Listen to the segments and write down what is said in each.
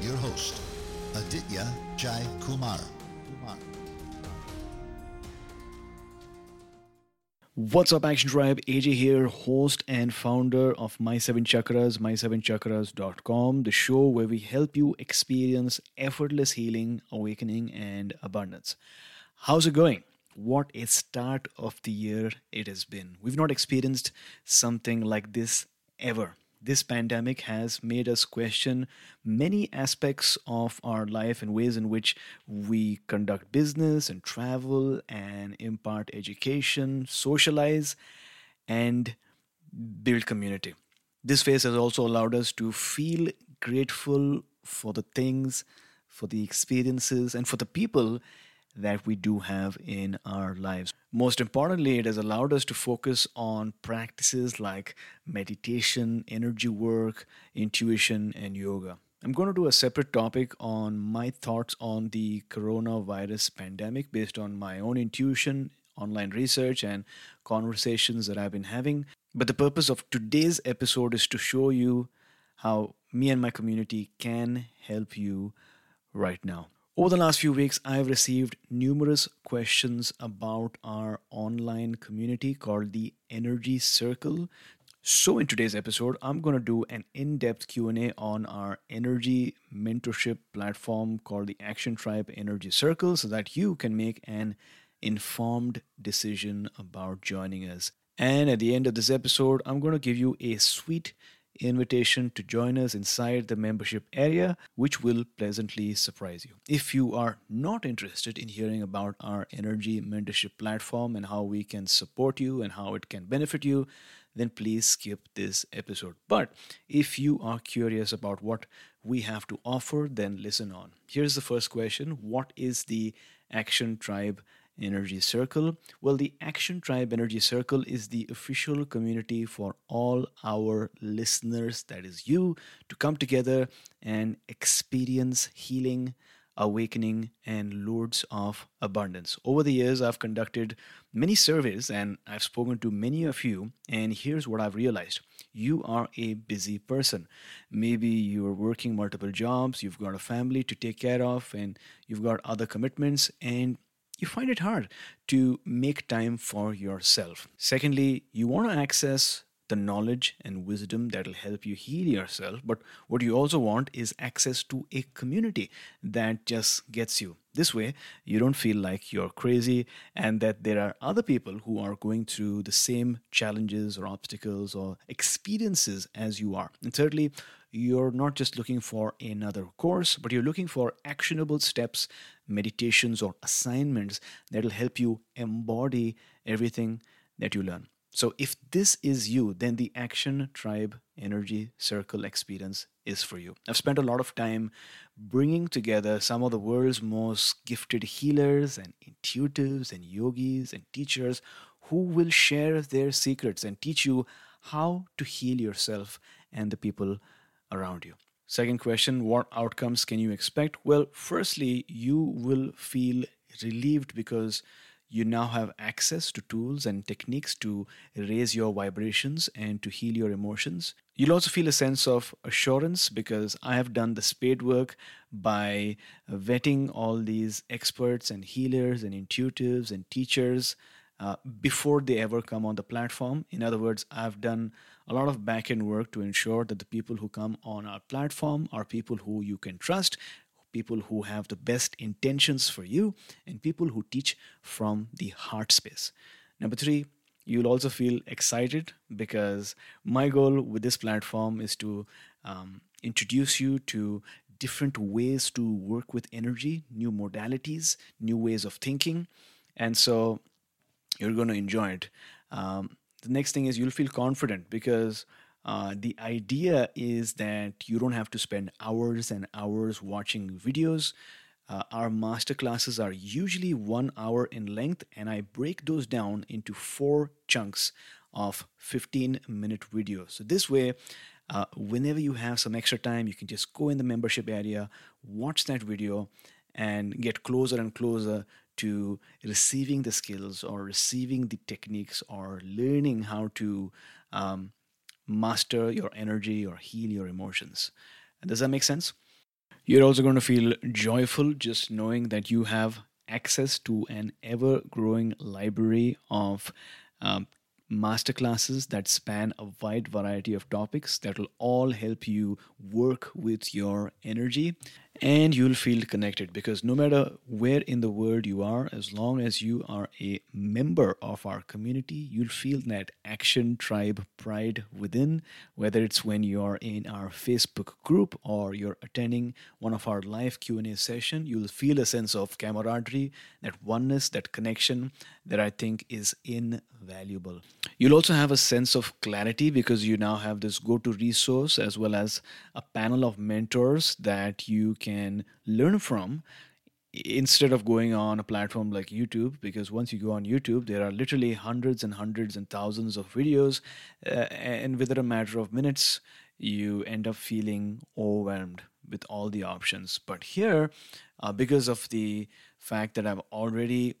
your host, Aditya Jai Kumar. What's up, Action Tribe? AJ here, host and founder of My Seven Chakras, my7chakras.com, the show where we help you experience effortless healing, awakening, and abundance. How's it going? What a start of the year it has been. We've not experienced something like this ever this pandemic has made us question many aspects of our life and ways in which we conduct business and travel and impart education, socialize, and build community. This phase has also allowed us to feel grateful for the things, for the experiences, and for the people that we do have in our lives. Most importantly, it has allowed us to focus on practices like meditation, energy work, intuition, and yoga. I'm going to do a separate topic on my thoughts on the coronavirus pandemic based on my own intuition, online research, and conversations that I've been having. But the purpose of today's episode is to show you how me and my community can help you right now. Over the last few weeks, I've received numerous questions about our online community called the Energy Circle. So in today's episode, I'm going to do an in-depth Q&A on our energy mentorship platform called the Action Tribe Energy Circle so that you can make an informed decision about joining us. And at the end of this episode, I'm going to give you a sweet invitation to join us inside the membership area, which will pleasantly surprise you. If you are not interested in hearing about our energy mentorship platform and how we can support you and how it can benefit you, then please skip this episode. But if you are curious about what we have to offer, then listen on. Here's the first question What is the Action Tribe Energy Circle? Well, the Action Tribe Energy Circle is the official community for all our listeners, that is you, to come together and experience healing, awakening, and loads of abundance. Over the years, I've conducted many surveys and I've spoken to many of you, and here's what I've realized. You are a busy person. Maybe you're working multiple jobs, you've got a family to take care of, and you've got other commitments, and you find it hard to make time for yourself. Secondly, you want to access the knowledge and wisdom that'll help you heal yourself. But what you also want is access to a community that just gets you. This way, you don't feel like you're crazy and that there are other people who are going through the same challenges or obstacles or experiences as you are. And thirdly, you're not just looking for another course, but you're looking for actionable steps, meditations, or assignments that'll help you embody everything that you learn. So, if this is you, then the Action Tribe Energy Circle experience is for you. I've spent a lot of time bringing together some of the world's most gifted healers and intuitives and yogis and teachers who will share their secrets and teach you how to heal yourself and the people around you. Second question What outcomes can you expect? Well, firstly, you will feel relieved because you now have access to tools and techniques to raise your vibrations and to heal your emotions. You'll also feel a sense of assurance because I have done the spade work by vetting all these experts and healers and intuitives and teachers uh, before they ever come on the platform. In other words, I've done a lot of back end work to ensure that the people who come on our platform are people who you can trust, people who have the best intentions for you, and people who teach from the heart space. Number three, you'll also feel excited because my goal with this platform is to um, introduce you to different ways to work with energy, new modalities, new ways of thinking. And so you're going to enjoy it. Um, the next thing is you'll feel confident because uh, the idea is that you don't have to spend hours and hours watching videos. Uh, our master classes are usually one hour in length, and I break those down into four chunks of 15 minute videos. So, this way, uh, whenever you have some extra time, you can just go in the membership area, watch that video, and get closer and closer to receiving the skills or receiving the techniques or learning how to um, master your energy or heal your emotions. Does that make sense? You're also going to feel joyful just knowing that you have access to an ever growing library of um, masterclasses that span a wide variety of topics that will all help you work with your energy and you'll feel connected because no matter where in the world you are, as long as you are a member of our community, you'll feel that action tribe pride within, whether it's when you're in our Facebook group or you're attending one of our live Q&A session, you'll feel a sense of camaraderie, that oneness, that connection that I think is invaluable. You'll also have a sense of clarity because you now have this go-to resource as well as a panel of mentors that you can learn from instead of going on a platform like YouTube, because once you go on YouTube, there are literally hundreds and hundreds and thousands of videos, uh, and within a matter of minutes, you end up feeling overwhelmed with all the options. But here, uh, because of the fact that I've already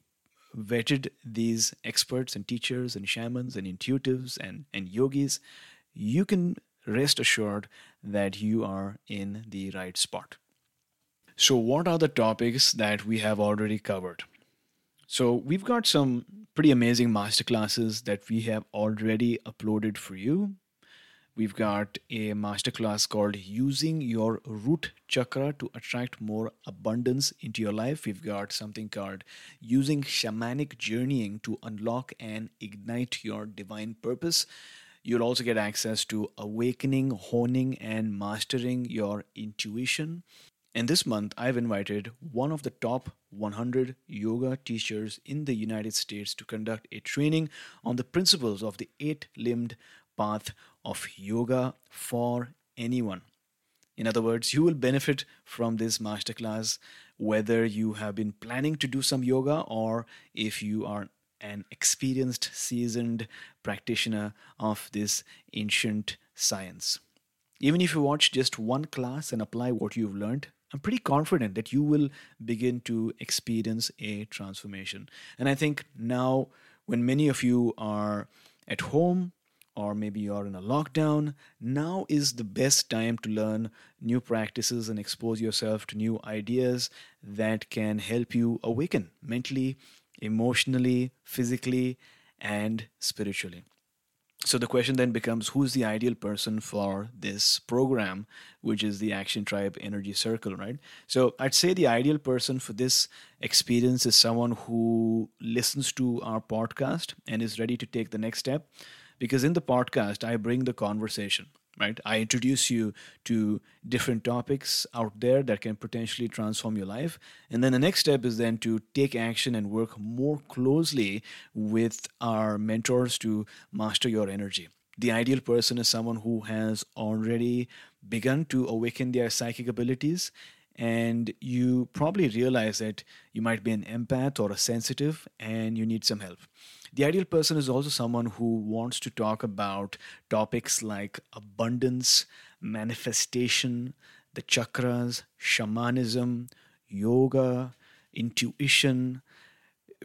vetted these experts and teachers and shamans and intuitives and, and yogis, you can rest assured that you are in the right spot. So, what are the topics that we have already covered? So, we've got some pretty amazing masterclasses that we have already uploaded for you. We've got a masterclass called Using Your Root Chakra to Attract More Abundance into Your Life. We've got something called Using Shamanic Journeying to Unlock and Ignite Your Divine Purpose. You'll also get access to awakening, honing, and mastering your intuition. And this month, I've invited one of the top 100 yoga teachers in the United States to conduct a training on the principles of the eight limbed path of yoga for anyone. In other words, you will benefit from this masterclass whether you have been planning to do some yoga or if you are an experienced, seasoned practitioner of this ancient science. Even if you watch just one class and apply what you've learned, I'm pretty confident that you will begin to experience a transformation. And I think now, when many of you are at home, or maybe you're in a lockdown, now is the best time to learn new practices and expose yourself to new ideas that can help you awaken mentally, emotionally, physically, and spiritually. So the question then becomes who's the ideal person for this program, which is the Action Tribe Energy Circle, right? So I'd say the ideal person for this experience is someone who listens to our podcast and is ready to take the next step. Because in the podcast, I bring the conversation right? I introduce you to different topics out there that can potentially transform your life. And then the next step is then to take action and work more closely with our mentors to master your energy. The ideal person is someone who has already begun to awaken their psychic abilities and you probably realize that you might be an empath or a sensitive and you need some help. The ideal person is also someone who wants to talk about topics like abundance, manifestation, the chakras, shamanism, yoga, intuition,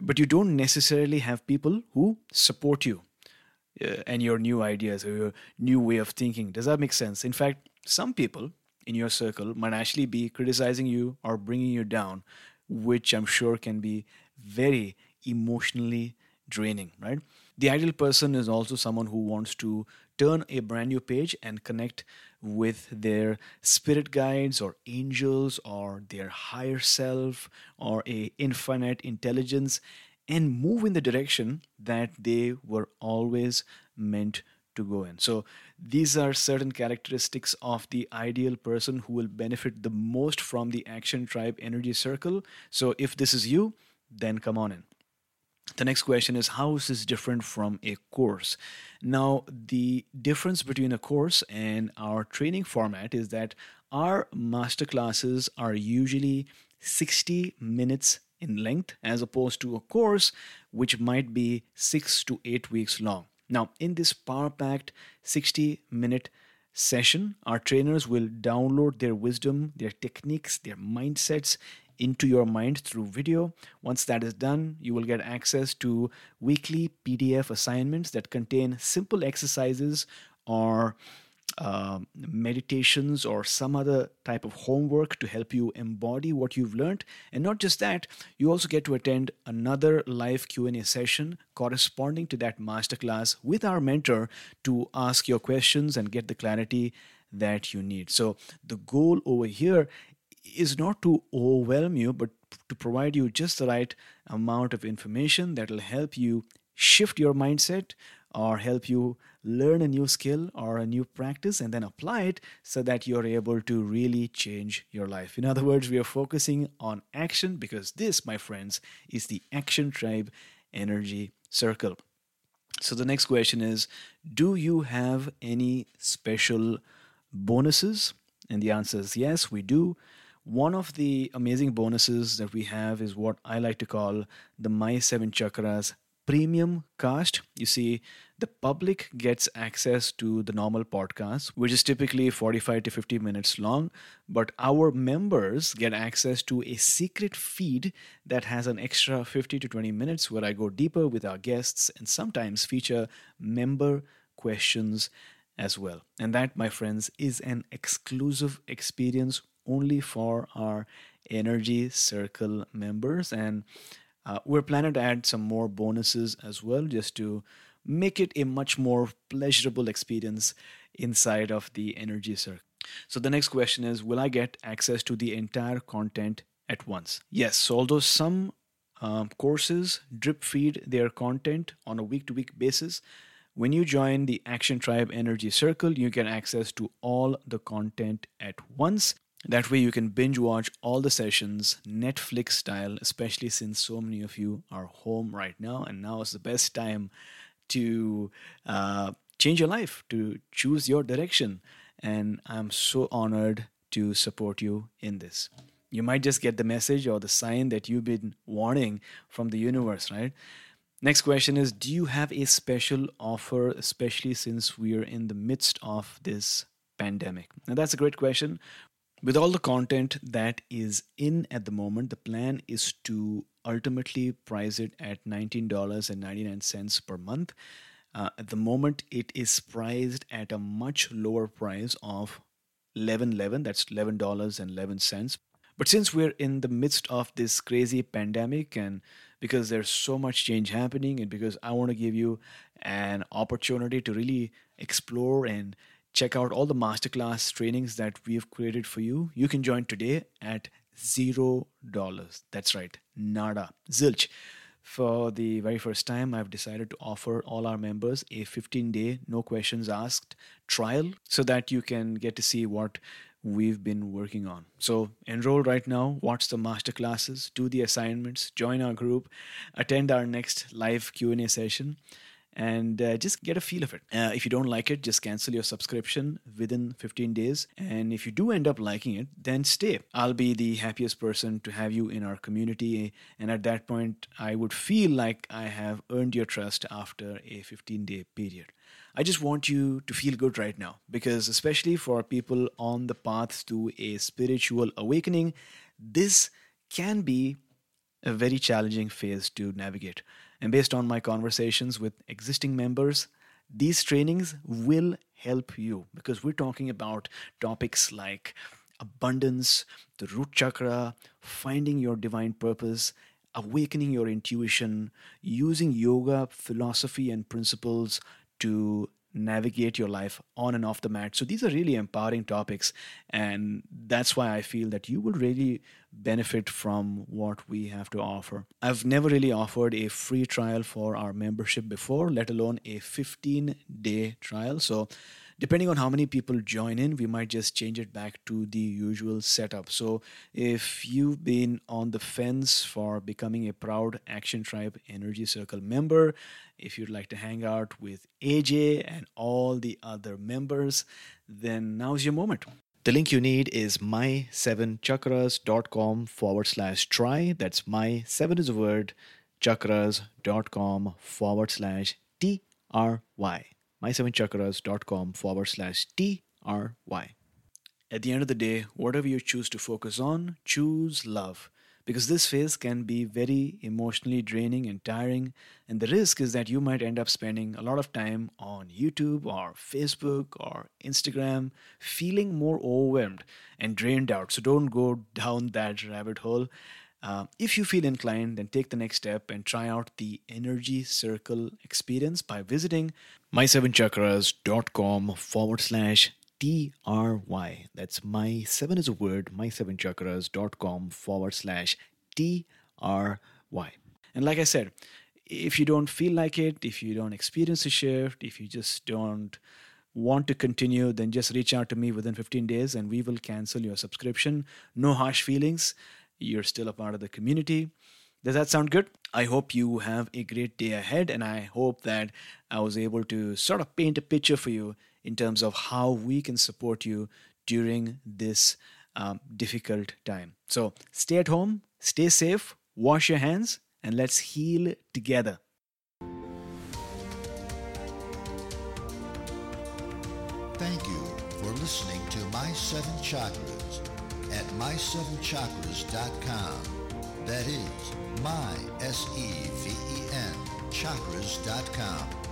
but you don't necessarily have people who support you uh, and your new ideas or your new way of thinking. Does that make sense? In fact, some people in your circle might actually be criticizing you or bringing you down, which I'm sure can be very emotionally draining, right? The ideal person is also someone who wants to turn a brand new page and connect with their spirit guides or angels or their higher self or a infinite intelligence and move in the direction that they were always meant to go in. So these are certain characteristics of the ideal person who will benefit the most from the Action Tribe Energy Circle. So if this is you, then come on in. The next question is How is this different from a course? Now, the difference between a course and our training format is that our masterclasses are usually 60 minutes in length as opposed to a course which might be six to eight weeks long. Now, in this power packed 60 minute session, our trainers will download their wisdom, their techniques, their mindsets into your mind through video. Once that is done, you will get access to weekly PDF assignments that contain simple exercises or uh, meditations or some other type of homework to help you embody what you've learned and not just that you also get to attend another live q&a session corresponding to that masterclass with our mentor to ask your questions and get the clarity that you need so the goal over here is not to overwhelm you but to provide you just the right amount of information that will help you shift your mindset or help you learn a new skill or a new practice and then apply it so that you're able to really change your life. In other words, we are focusing on action because this, my friends, is the Action Tribe Energy Circle. So the next question is Do you have any special bonuses? And the answer is yes, we do. One of the amazing bonuses that we have is what I like to call the My Seven Chakras premium cast. You see, the public gets access to the normal podcast, which is typically 45 to 50 minutes long, but our members get access to a secret feed that has an extra 50 to 20 minutes where I go deeper with our guests and sometimes feature member questions as well. And that, my friends, is an exclusive experience only for our Energy Circle members. And uh, we're planning to add some more bonuses as well, just to make it a much more pleasurable experience inside of the Energy Circle. So the next question is Will I get access to the entire content at once? Yes. So although some um, courses drip feed their content on a week to week basis, when you join the Action Tribe Energy Circle, you get access to all the content at once. That way, you can binge watch all the sessions Netflix style, especially since so many of you are home right now. And now is the best time to uh, change your life, to choose your direction. And I'm so honored to support you in this. You might just get the message or the sign that you've been wanting from the universe, right? Next question is Do you have a special offer, especially since we are in the midst of this pandemic? Now, that's a great question with all the content that is in at the moment, the plan is to ultimately price it at $19.99 per month. Uh, at the moment, it is priced at a much lower price of 11.11. That's $11.11. But since we're in the midst of this crazy pandemic and because there's so much change happening and because I want to give you an opportunity to really explore and check out all the masterclass trainings that we've created for you. You can join today at zero dollars. That's right, nada, zilch. For the very first time, I've decided to offer all our members a 15 day, no questions asked trial so that you can get to see what we've been working on. So enroll right now, watch the masterclasses, do the assignments, join our group, attend our next live Q&A session and uh, just get a feel of it. Uh, if you don't like it, just cancel your subscription within 15 days. And if you do end up liking it, then stay. I'll be the happiest person to have you in our community. And at that point, I would feel like I have earned your trust after a 15 day period. I just want you to feel good right now because, especially for people on the path to a spiritual awakening, this can be a very challenging phase to navigate. And based on my conversations with existing members, these trainings will help you because we're talking about topics like abundance, the root chakra, finding your divine purpose, awakening your intuition, using yoga philosophy and principles to navigate your life on and off the mat. So these are really empowering topics, and that's why I feel that you will really benefit from what we have to offer. I've never really offered a free trial for our membership before, let alone a 15 day trial. So depending on how many people join in, we might just change it back to the usual setup. So, if you've been on the fence for becoming a proud Action Tribe Energy Circle member, if you'd like to hang out with AJ and all the other members, then now's your moment. The link you need is my7chakras.com forward slash try. That's my seven is a word, chakras.com forward slash T R Y my7chakras.com forward slash TRY. At the end of the day, whatever you choose to focus on, choose love. Because this phase can be very emotionally draining and tiring, and the risk is that you might end up spending a lot of time on YouTube or Facebook or Instagram, feeling more overwhelmed and drained out. So don't go down that rabbit hole. Uh, if you feel inclined, then take the next step and try out the Energy Circle experience by visiting my7chakras.com forward slash TRY. That's my seven is a word, my7chakras.com forward slash TRY. And like I said, if you don't feel like it, if you don't experience a shift, if you just don't want to continue, then just reach out to me within 15 days and we will cancel your subscription. No harsh feelings you're still a part of the community. Does that sound good? I hope you have a great day ahead, and I hope that I was able to sort of paint a picture for you in terms of how we can support you during this um, difficult time. So stay at home, stay safe, wash your hands, and let's heal together. Thank you for listening to My Seven Chakras at my7chakras.com. That is my, S-E-V-E-N, chakras.com.